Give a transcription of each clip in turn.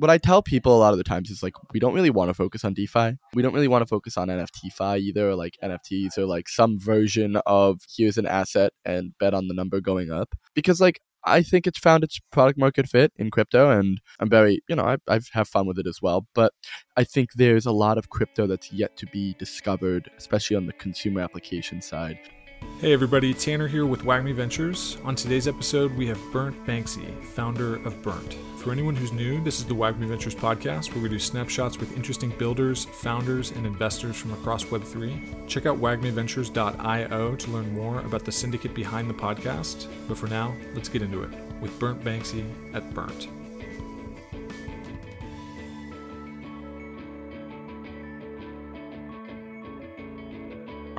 what I tell people a lot of the times is like we don't really want to focus on DeFi. We don't really want to focus on NFTFi either, like NFTs or like some version of here's an asset and bet on the number going up. Because like I think it's found its product market fit in crypto, and I'm very, you know, I, I have fun with it as well. But I think there's a lot of crypto that's yet to be discovered, especially on the consumer application side. Hey everybody, Tanner here with WAGMI Ventures. On today's episode, we have Burnt Banksy, founder of Burnt. For anyone who's new, this is the WAGMI Ventures podcast where we do snapshots with interesting builders, founders, and investors from across Web3. Check out wagmiventures.io to learn more about the syndicate behind the podcast. But for now, let's get into it with Burnt Banksy at Burnt.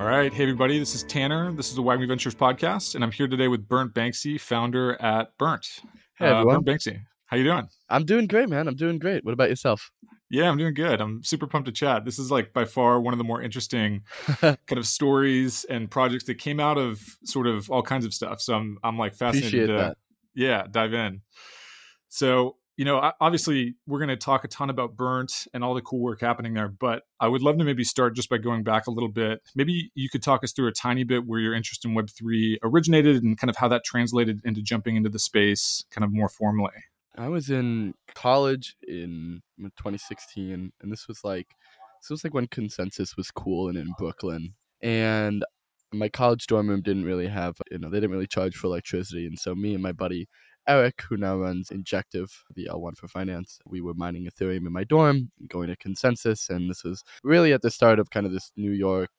All right. Hey, everybody. This is Tanner. This is the WAGMI Ventures podcast, and I'm here today with Burnt Banksy, founder at Burnt. Hey, everyone. Uh, Burnt Banksy, how you doing? I'm doing great, man. I'm doing great. What about yourself? Yeah, I'm doing good. I'm super pumped to chat. This is like by far one of the more interesting kind of stories and projects that came out of sort of all kinds of stuff. So I'm I'm like fascinated Appreciate to that. yeah dive in. So you know, obviously, we're going to talk a ton about Burnt and all the cool work happening there. But I would love to maybe start just by going back a little bit. Maybe you could talk us through a tiny bit where your interest in Web three originated and kind of how that translated into jumping into the space, kind of more formally. I was in college in mm, 2016, and this was like this was like when consensus was cool and in Brooklyn. And my college dorm room didn't really have, you know, they didn't really charge for electricity, and so me and my buddy Eric, who now runs Injective, the L1 for finance, we were mining Ethereum in my dorm, going to consensus, and this was really at the start of kind of this New York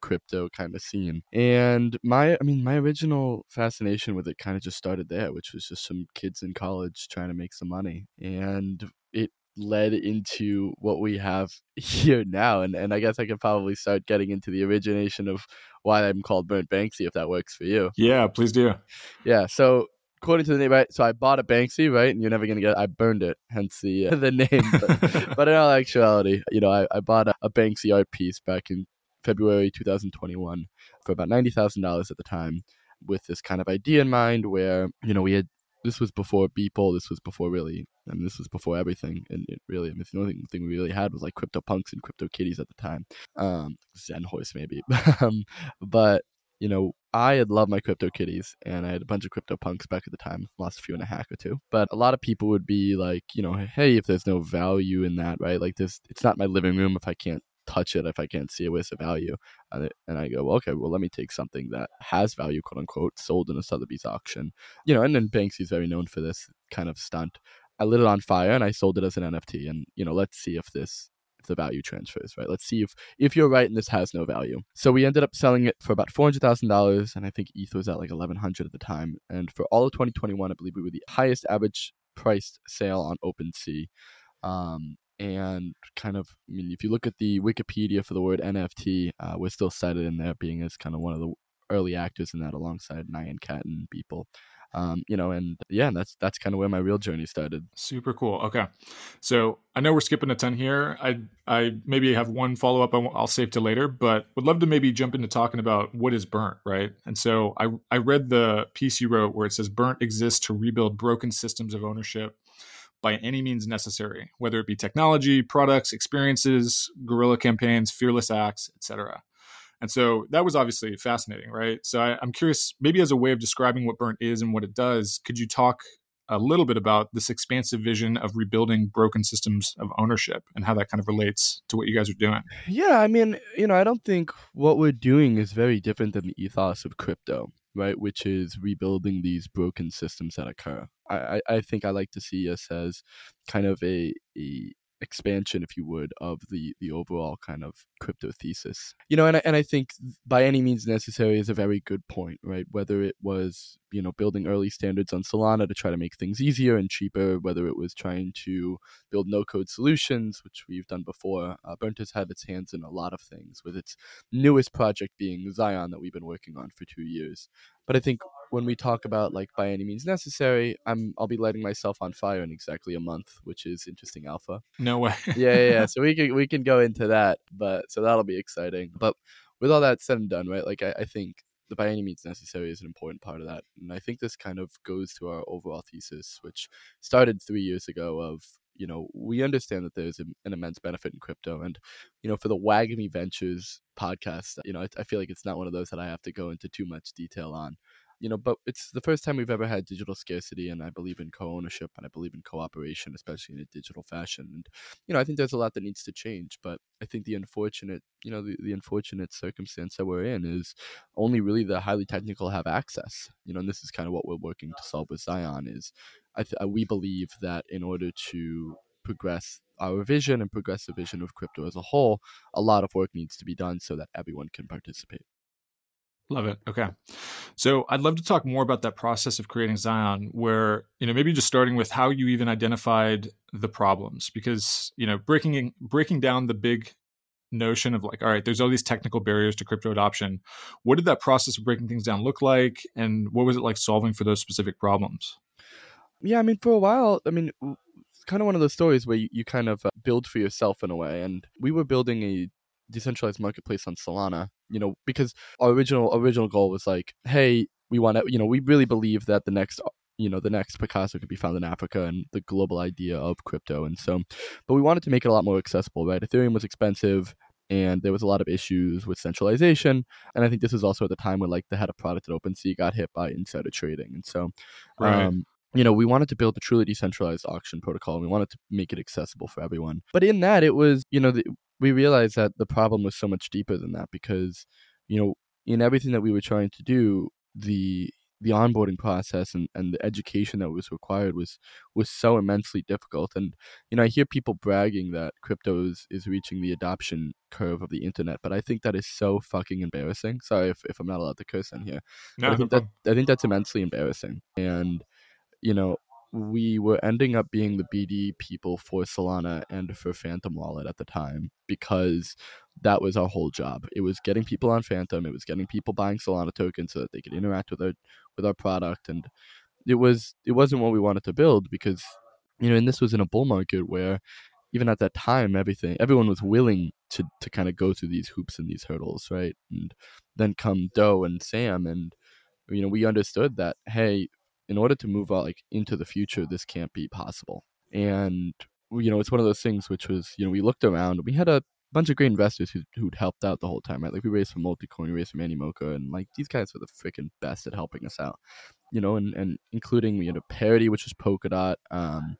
crypto kind of scene. And my I mean my original fascination with it kind of just started there, which was just some kids in college trying to make some money. And it led into what we have here now. And and I guess I could probably start getting into the origination of why I'm called Burnt Banksy if that works for you. Yeah, please do. Yeah. So according to the name, right? So I bought a Banksy, right? And you're never gonna get. I burned it, hence the uh, the name. But, but in all actuality, you know, I, I bought a, a Banksy art piece back in February 2021 for about ninety thousand dollars at the time, with this kind of idea in mind, where you know we had. This was before Beeple. This was before really. I mean, this was before everything. And it really, I mean, the only thing we really had was like Crypto Punks and Crypto Kitties at the time. Um, Zen Horse maybe. um, but you know, I had loved my crypto kitties and I had a bunch of crypto punks back at the time, lost a few in a hack or two. But a lot of people would be like, you know, hey, if there's no value in that, right? Like this, it's not my living room if I can't touch it, if I can't see it, where's the value? And, it, and I go, well, okay, well, let me take something that has value, quote unquote, sold in a Sotheby's auction. You know, and then Banksy's very known for this kind of stunt. I lit it on fire and I sold it as an NFT. And, you know, let's see if this the value transfers, right? Let's see if if you're right and this has no value. So we ended up selling it for about four hundred thousand dollars, and I think ETH was at like eleven hundred at the time. And for all of 2021, I believe we were the highest average priced sale on OpenSea. Um, and kind of, I mean, if you look at the Wikipedia for the word NFT, uh, we're still cited in there being as kind of one of the early actors in that alongside Nyan Cat and Beeple. Um, you know, and yeah, and that's that's kind of where my real journey started. Super cool. Okay, so I know we're skipping a ton here. I I maybe have one follow up I'll save to later, but would love to maybe jump into talking about what is burnt, right? And so I I read the piece you wrote where it says burnt exists to rebuild broken systems of ownership by any means necessary, whether it be technology, products, experiences, guerrilla campaigns, fearless acts, etc. And so that was obviously fascinating, right? So I, am curious, maybe as a way of describing what Burnt is and what it does, could you talk a little bit about this expansive vision of rebuilding broken systems of ownership and how that kind of relates to what you guys are doing? Yeah, I mean, you know, I don't think what we're doing is very different than the ethos of crypto, right? Which is rebuilding these broken systems that occur. I, I, think I like to see us as kind of a, a expansion, if you would, of the the overall kind of crypto thesis. You know, and I, and I think by any means necessary is a very good point, right? Whether it was you know building early standards on Solana to try to make things easier and cheaper, whether it was trying to build no code solutions, which we've done before. Uh, Burnt has had its hands in a lot of things, with its newest project being XION that we've been working on for two years. But I think when we talk about like by any means necessary, I'm I'll be lighting myself on fire in exactly a month, which is interesting alpha. No way. yeah, yeah, yeah. So we can we can go into that, but so that'll be exciting. But with all that said and done, right? Like I, I think the by any means necessary is an important part of that, and I think this kind of goes to our overall thesis, which started three years ago of you know, we understand that there's an immense benefit in crypto. And, you know, for the WAGMI Ventures podcast, you know, I, I feel like it's not one of those that I have to go into too much detail on you know, but it's the first time we've ever had digital scarcity, and I believe in co-ownership and I believe in cooperation, especially in a digital fashion. And you know, I think there's a lot that needs to change, but I think the unfortunate, you know, the, the unfortunate circumstance that we're in is only really the highly technical have access. You know, and this is kind of what we're working to solve with XION. Is I th- uh, we believe that in order to progress our vision and progress the vision of crypto as a whole, a lot of work needs to be done so that everyone can participate. Love it. Okay. So I'd love to talk more about that process of creating XION, where, you know, maybe just starting with how you even identified the problems, because, you know, breaking breaking down the big notion of like, all right, there's all these technical barriers to crypto adoption. What did that process of breaking things down look like? And what was it like solving for those specific problems? Yeah, I mean, for a while, I mean, it's kind of one of those stories where you, you kind of uh, build for yourself in a way. And we were building a decentralized marketplace on Solana, you know, because our original original goal was like, hey, we want to, you know, we really believe that the next you know the next picasso could be found in africa and the global idea of crypto and so but we wanted to make it a lot more accessible right ethereum was expensive and there was a lot of issues with centralization and i think this is also at the time when like the head of product at OpenSea got hit by insider trading and so right. um, you know, we wanted to build a truly decentralized auction protocol and we wanted to make it accessible for everyone. But in that, it was, you know, the, we realized that the problem was so much deeper than that because, you know, in everything that we were trying to do, the the onboarding process and, and the education that was required was was so immensely difficult. And you know, I hear people bragging that crypto is, is reaching the adoption curve of the internet, but I think that is so fucking embarrassing. Sorry if, if I'm not allowed to curse in here. No, I think no that I think that's immensely embarrassing. And you know, we were ending up being the BD people for Solana and for Phantom Wallet at the time because that was our whole job. It was getting people on Phantom, it was getting people buying Solana tokens so that they could interact with our with our product and it was it wasn't what we wanted to build because you know, and this was in a bull market where even at that time everything everyone was willing to to kind of go through these hoops and these hurdles, right? And then come Doe and Sam and you know, we understood that hey, in order to move out like into the future, this can't be possible. And you know, it's one of those things which was, you know, we looked around, we had a bunch of great investors who who'd helped out the whole time, right? Like we raised from Multicoin, we raised from Animoca, and like these guys were the freaking best at helping us out, you know, and and including you know Parity, which was Polkadot, um,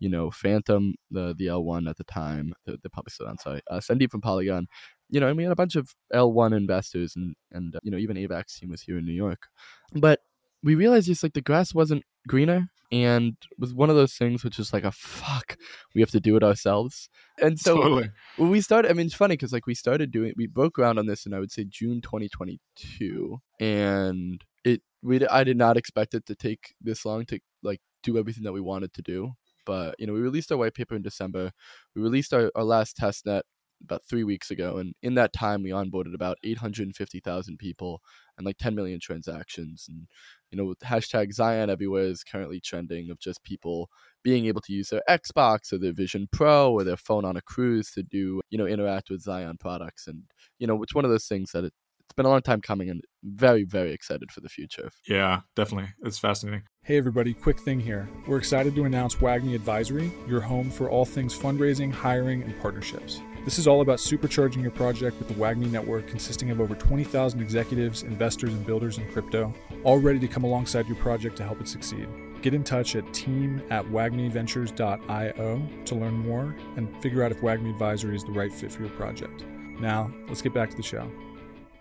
you know, Phantom, the the L one at the time, the the public still on sorry, uh, Sandeep from Polygon, you know, and we had a bunch of L one investors, and and uh, you know even Avax team was here in New York, but we realized just like the grass wasn't greener and was one of those things which is like a fuck we have to do it ourselves. And so totally. we started i mean it's funny because like we started doing we broke ground on this in i would say june 2022 and it we i did not expect it to take this long to like do everything that we wanted to do. But you know we released our white paper in december. We released our, our last test net about three weeks ago and in that time we onboarded about 850000 people and like 10 million transactions and you know hashtag XION everywhere is currently trending of just people being able to use their xbox or their vision pro or their phone on a cruise to do you know interact with XION products and you know it's one of those things that it, it's been a long time coming and very very excited for the future yeah definitely it's fascinating hey everybody quick thing here we're excited to announce wagmi advisory your home for all things fundraising hiring and partnerships this is all about supercharging your project with the WAGMI network consisting of over 20,000 executives, investors, and builders in crypto, all ready to come alongside your project to help it succeed. Get in touch at team at wagmiventures.io to learn more and figure out if WAGMI Advisory is the right fit for your project. Now, let's get back to the show.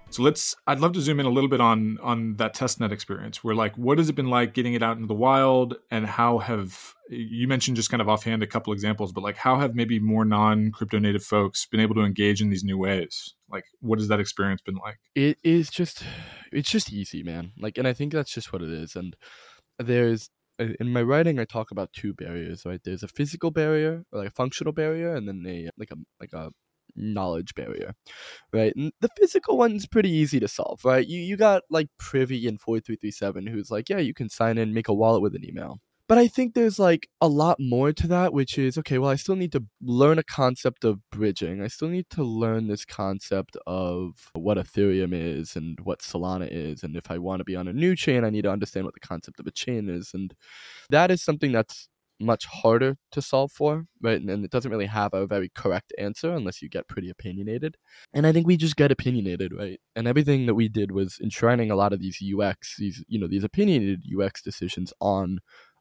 So let's I'd love to zoom in a little bit on on that testnet experience where like what has it been like getting it out into the wild and how have you mentioned just kind of offhand a couple examples but like how have maybe more non crypto native folks been able to engage in these new ways? Like what has that experience been like? It is just it's just easy man. Like and i think that's just what it is. And there's in my writing i talk about two barriers right? There's a physical barrier like a functional barrier and then a like a like a knowledge barrier, right? And the physical one's pretty easy to solve, right? You you got like Privy and four three three seven, who's like, yeah, you can sign in, make a wallet with an email. But I think there's like a lot more to that, which is okay, well, I still need to learn a concept of bridging. I still need to learn this concept of what Ethereum is and what Solana is. And if I want to be on a new chain, I need to understand what the concept of a chain is. And that is something that's much harder to solve for, right? And, and, it doesn't really have a very correct answer unless you get pretty opinionated. And I think we just get opinionated, right? And everything that we did was enshrining a lot of these UX, these you know these opinionated UX decisions on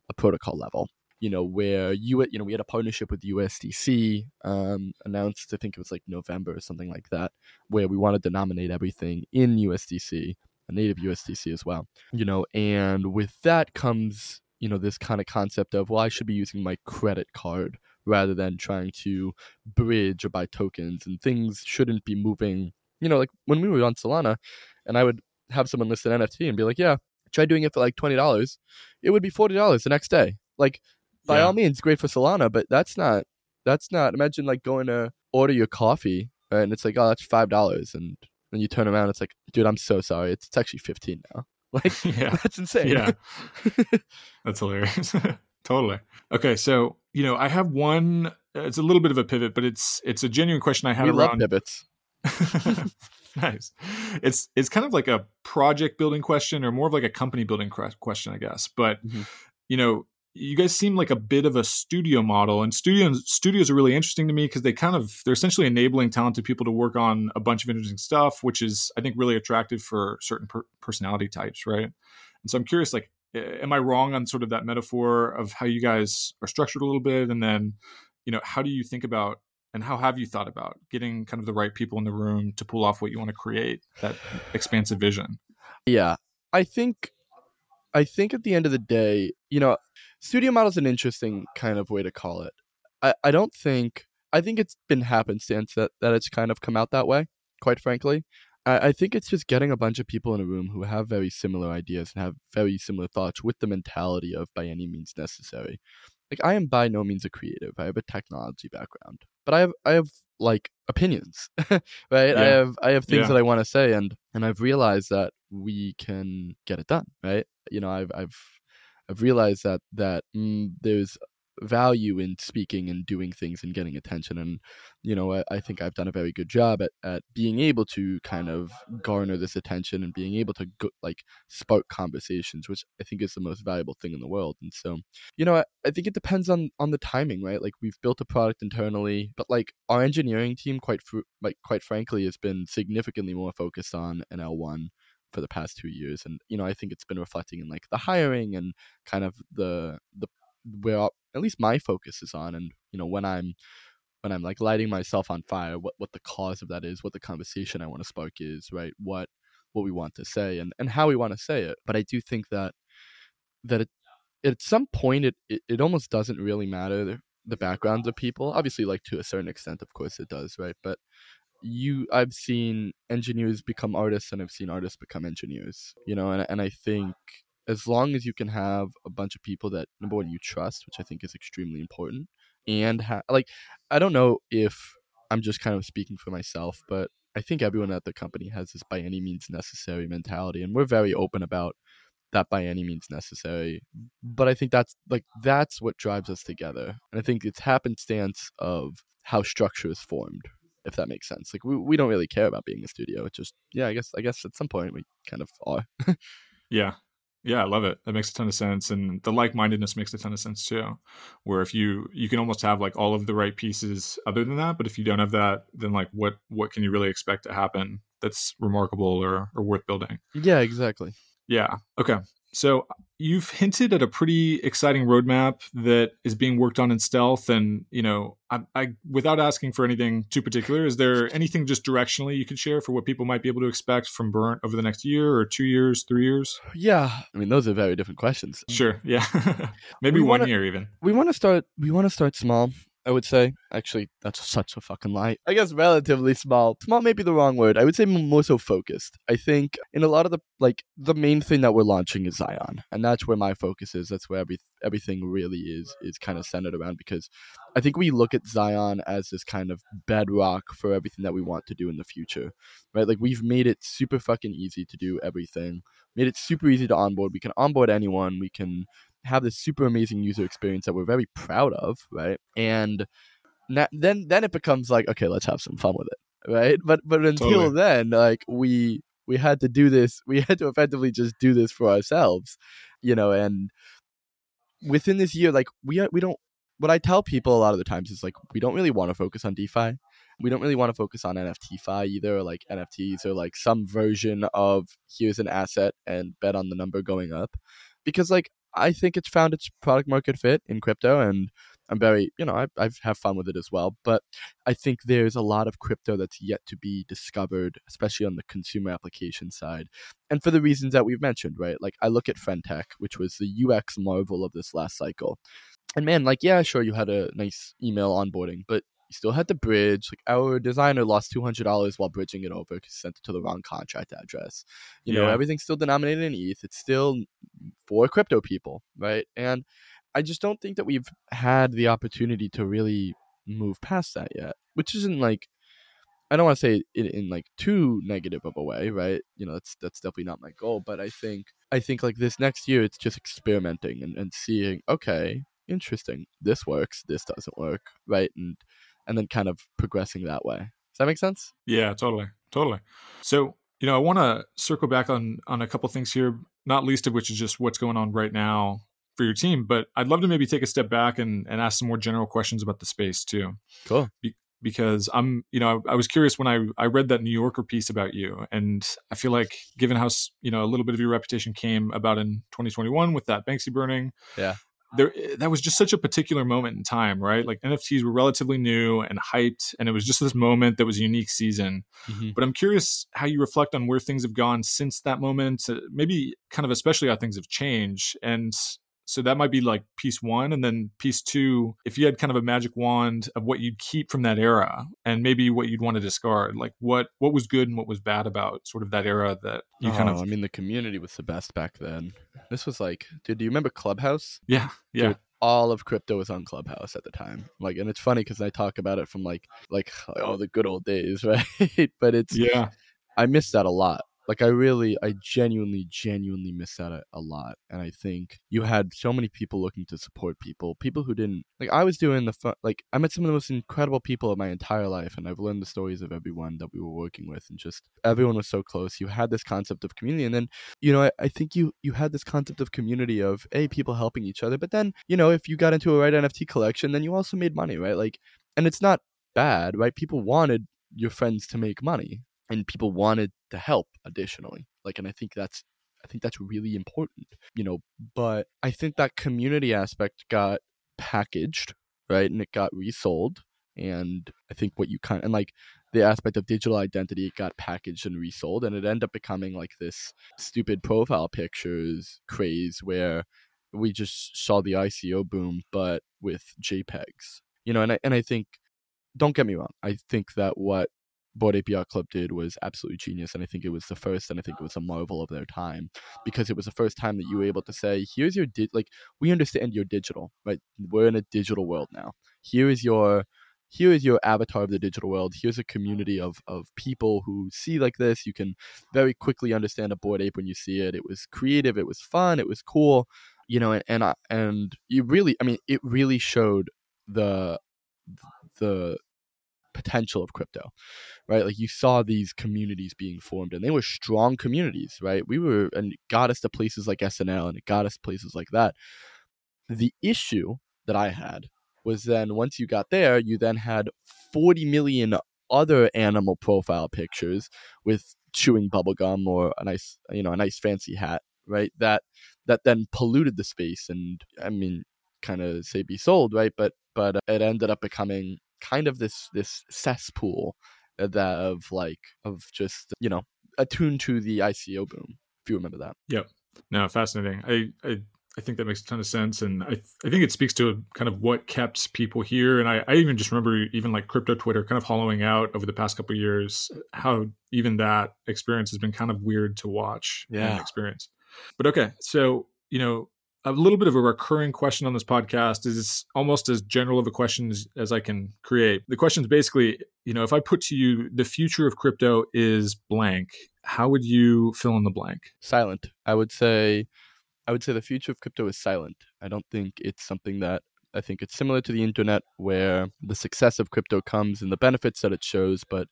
a protocol level. You know where you you know we had a partnership with USDC um, announced. I think it was like November or something like that, where we wanted to nominate everything in USDC, a native USDC as well. You know, and with that comes you know this kind of concept of well i should be using my credit card rather than trying to bridge or buy tokens and things shouldn't be moving you know like when we were on solana and i would have someone list an nft and be like yeah try doing it for like $20 it would be $40 the next day like by yeah. all means great for solana but that's not that's not imagine like going to order your coffee and it's like oh that's five dollars and then you turn around it's like dude i'm so sorry it's, it's actually 15 now Like, yeah. that's insane. Yeah. that's hilarious. totally. Okay. So, you know, I have one, it's a little bit of a pivot, but it's, it's a genuine question I had we around. Pivots. nice. It's, it's kind of like a project building question or more of like a company building question, I guess. But, mm-hmm. you know, you guys seem like a bit of a studio model and studios studios are really interesting to me because they kind of they're essentially enabling talented people to work on a bunch of interesting stuff which is i think really attractive for certain per- personality types right? And so i'm curious like am i wrong on sort of that metaphor of how you guys are structured a little bit? And then you know how do you think about and how have you thought about getting kind of the right people in the room to pull off what you want to create that expansive vision? Yeah. I think I think at the end of the day, you know, studio model is an interesting kind of way to call it. I, I don't think I think it's been happenstance that, that it's kind of come out that way, quite frankly. I, I think it's just getting a bunch of people in a room who have very similar ideas and have very similar thoughts with the mentality of by any means necessary. Like I am by no means a creative. I have a technology background. But I have I have like opinions. right? Yeah. I have I have things yeah. that I want to say and and I've realized that we can get it done, right? You know, I've I've I've realized that that mm, there's value in speaking and doing things and getting attention and you know I, I, think i've done a very good job at, at being able to kind of garner this attention and being able to go, like spark conversations which i think is the most valuable thing in the world and so you know I, I think it depends on on the timing right? Like we've built a product internally but like our engineering team quite fr- like quite frankly has been significantly more focused on an l1 for the past two years and you know i think it's been reflecting in like the hiring and kind of the the where at least my focus is on and you know when i'm when i'm like lighting myself on fire what what the cause of that is what the conversation i want to spark is right? What what we want to say and and how we want to say it. But i do think that that it, at some point it, it it almost doesn't really matter the backgrounds of people. Obviously like to a certain extent of course it does right? But you I've seen engineers become artists and I've seen artists become engineers. You know, and and I think as long as you can have a bunch of people that number one you trust, which I think is extremely important, and ha- like I don't know if I'm just kind of speaking for myself, but I think everyone at the company has this by any means necessary mentality, and we're very open about that by any means necessary. But I think that's like that's what drives us together, and I think it's happenstance of how structure is formed, if that makes sense. Like we, we don't really care about being a studio. It's just yeah, I guess I guess at some point we kind of are. yeah. Yeah, I love it. That makes a ton of sense. And the like mindedness makes a ton of sense too. Where if you you can almost have like all of the right pieces other than that, but if you don't have that, then like what what can you really expect to happen that's remarkable or, or worth building? Yeah, exactly. Yeah. Okay. So you've hinted at a pretty exciting roadmap that is being worked on in stealth, and you know, I, I, without asking for anything too particular, is there anything just directionally you could share for what people might be able to expect from Burnt over the next year or two years, three years? Yeah, I mean, those are very different questions. Sure. Yeah, maybe we one wanna, year even. We want to start. We want to start small. I would say. Actually, that's such a fucking lie. I guess relatively small. Small may be the wrong word. I would say more so focused. I think in a lot of the like the main thing that we're launching is XION, and that's where my focus is. That's where every everything really is is kind of centered around because I think we look at XION as this kind of bedrock for everything that we want to do in the future, right? Like we've made it super fucking easy to do everything. Made it super easy to onboard. We can onboard anyone. We can have this super amazing user experience that we're very proud of, right? And na- then then it becomes like, okay, let's have some fun with it, right? But but until totally. then, like we we had to do this, we had to effectively just do this for ourselves, you know, and within this year, like we we don't. What I tell people a lot of the times is like we don't really want to focus on DeFi. We don't really want to focus on NFT fi either, or like NFTs or like some version of here's an asset and bet on the number going up, because like I think it's found its product market fit in crypto and I'm very, you know, I, I've fun with it as well. But I think there's a lot of crypto that's yet to be discovered, especially on the consumer application side. And for the reasons that we've mentioned, right? Like I look at Friendtech, which was the UX marvel of this last cycle. And man, like, yeah, sure, you had a nice email onboarding, but you still had the bridge. Like our designer lost two hundred dollars while bridging it over because he sent it to the wrong contract address. You yeah. know, everything's still denominated in ETH. It's still for crypto people, right? And I just don't think that we've had the opportunity to really move past that yet, which isn't like I don't want to say it in like too negative of a way, right? You know, that's that's definitely not my goal, but I think I think like this next year it's just experimenting and, and seeing, okay, interesting. This works, this doesn't work, right? And and then kind of progressing that way. Does that make sense? Yeah, totally. Totally. So, you know, I want to circle back on on a couple things here, not least of which is just what's going on right now for your team. But I'd love to maybe take a step back and, and ask some more general questions about the space too. Cool. Be- because I'm, you know, I, I, was curious when I, I read that New Yorker piece about you. And I feel like given how, you know, a little bit of your reputation came about in 2021 with that Banksy burning. Yeah there that was just such a particular moment in time, right? Like NFTs were relatively new and hyped, and it was just this moment that was a unique season. Mm-hmm. But I'm curious how you reflect on where things have gone since that moment, uh, maybe kind of especially how things have changed, and so that might be like piece one. And then piece two, if you had kind of a magic wand of what you'd keep from that era and maybe what you'd want to discard, like what what was good and what was bad about sort of that era that you oh, kind of oh, I mean the community was the best back then. This was like dude, do you remember Clubhouse? Yeah. Yeah. Dude, all of crypto was on Clubhouse at the time. Like, and it's funny because I talk about it from like, like, oh, the good old days, right? but it's yeah, I miss that a lot. Like I really, I genuinely, genuinely miss that a, a, lot. And I think you had so many people looking to support people, people who didn't like. I was doing the fun, like I met some of the most incredible people of my entire life, and I've learned the stories of everyone that we were working with, and just everyone was so close. You had this concept of community, and then you know, I, I think you you had this concept of community of a people helping each other. But then you know, if you got into a right NFT collection, then you also made money, right? Like, and it's not bad, right? People wanted your friends to make money and people wanted to help additionally like and i think that's i think that's really important you know but i think that community aspect got packaged right and it got resold and i think what you kind of and like the aspect of digital identity got packaged and resold and it ended up becoming like this stupid profile pictures craze where we just saw the ICO boom but with JPEGs you know and I, and I think don't get me wrong I think that what Ape Yacht Club did was absolutely genius, and I think it was the first, and I think it was a marvel of their time because it was the first time that you were able to say, "Here's your di- like we understand you're digital, right? We're in a digital world now. Here is your." Here is your avatar of the digital world. Here's a community of, of people who see like this. You can very quickly understand a bored ape when you see it. It was creative. It was fun. It was cool. You know, and and, and you really, I mean, it really showed the the potential of crypto, right? Like you saw these communities being formed and they were strong communities, right? We were, and got us to places like SNL and it got us places like that. The issue that I had was then once you got there, you then had 40 million other animal profile pictures with chewing bubblegum or a nice, you know, a nice fancy hat, right? That, that then polluted the space and I mean, kind of say be sold, right? But, but it ended up becoming kind of this this cesspool uh, that of like of just you know attuned to the ICO boom. If you remember that. Yep. No, fascinating. I I, I think that makes a ton of sense, and I I think it speaks to kind of what kept people here. And I, I even just remember even like crypto Twitter kind of hollowing out over the past couple years. How even that experience has been kind of weird to watch yeah. experience. But okay, so you know a little bit of a recurring question on this podcast is almost as general of a question as, as, I can create. The question is basically, you know, if I put to you the future of crypto is blank, how would you fill in the blank? Silent. I would say I would say the future of crypto is silent. I don't think it's something that I think it's similar to the internet where the success of crypto comes in the benefits that it shows, but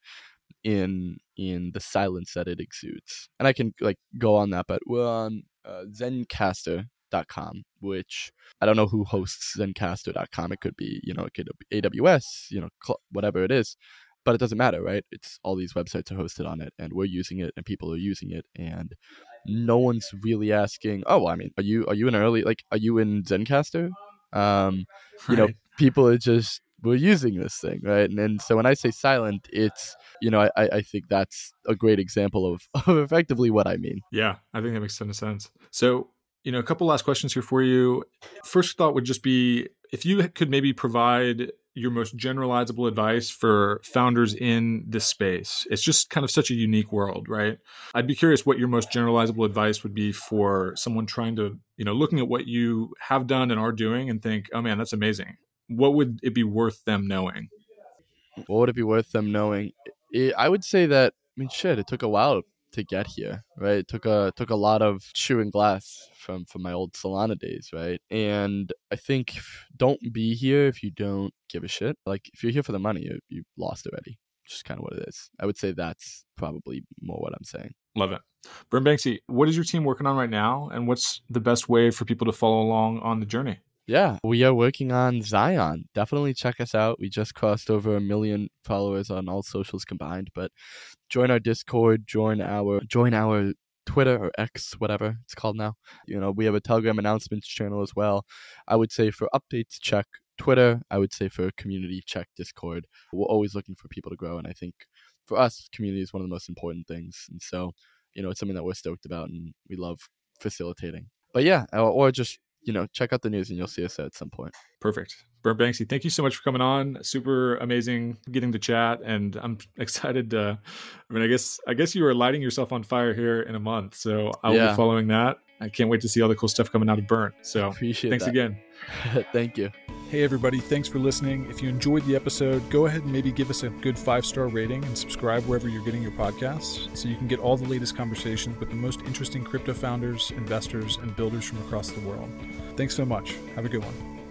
in in the silence that it exudes. And I can like go on that, but we're on uh, Zencastr Zencastr.com, which I don't know who hosts Zencastr.com. It could be, you know, it could be AWS, you know, whatever it is, but it doesn't matter, right? It's all these websites are hosted on it, and we're using it, and people are using it, and no one's really asking. Oh, I mean, are you are you in early like are you in Zencastr? Um, you know, people are just we're using this thing, right? And, and so when I say silent, it's you know I, I think that's a great example of, of effectively what I mean. Yeah, I think that makes a ton of sense. So you know, a couple last questions here for you. First thought would just be if you could maybe provide your most generalizable advice for founders in this space. It's just kind of such a unique world, right? I'd be curious what your most generalizable advice would be for someone trying to, you know, looking at what you have done and are doing and think, "Oh man, that's amazing." what would it be worth them knowing? What would it be worth them knowing? It, I would say that. I mean, shit. It took a while to get here, right? It took a took a lot of chewing glass from from my old Solana days, right? And I think don't be here if you don't give a shit. Like if you're here for the money, you you lost already. Just kind of what it is. I would say that's probably more what I'm saying. Love it. Burnt Banksy, what is your team working on right now, and what's the best way for people to follow along on the journey? Yeah, we are working on XION. Definitely check us out. We just crossed over a million followers on all socials combined. But join our Discord, join our join our Twitter or X, whatever it's called now. You know, we have a Telegram announcements channel as well. I would say for updates, check Twitter. I would say for community, check Discord. We're always looking for people to grow, and I think for us, community is one of the most important things. And so, you know, it's something that we're stoked about, and we love facilitating. But yeah, or, just you know, check out the news and you'll see us at some point. Perfect. Burnt Banksy, thank you so much for coming on. Super amazing getting to chat, and I'm excited to. I mean, I guess I guess you are lighting yourself on fire here in a month, so I will yeah. be following that. I can't wait to see all the cool stuff coming out of Burnt. So appreciate. Thanks that. again. thank you. Hey, everybody, thanks for listening. If you enjoyed the episode, go ahead and maybe give us a good five star rating and subscribe wherever you're getting your podcasts so you can get all the latest conversations with the most interesting crypto founders, investors, and builders from across the world. Thanks so much. Have a good one.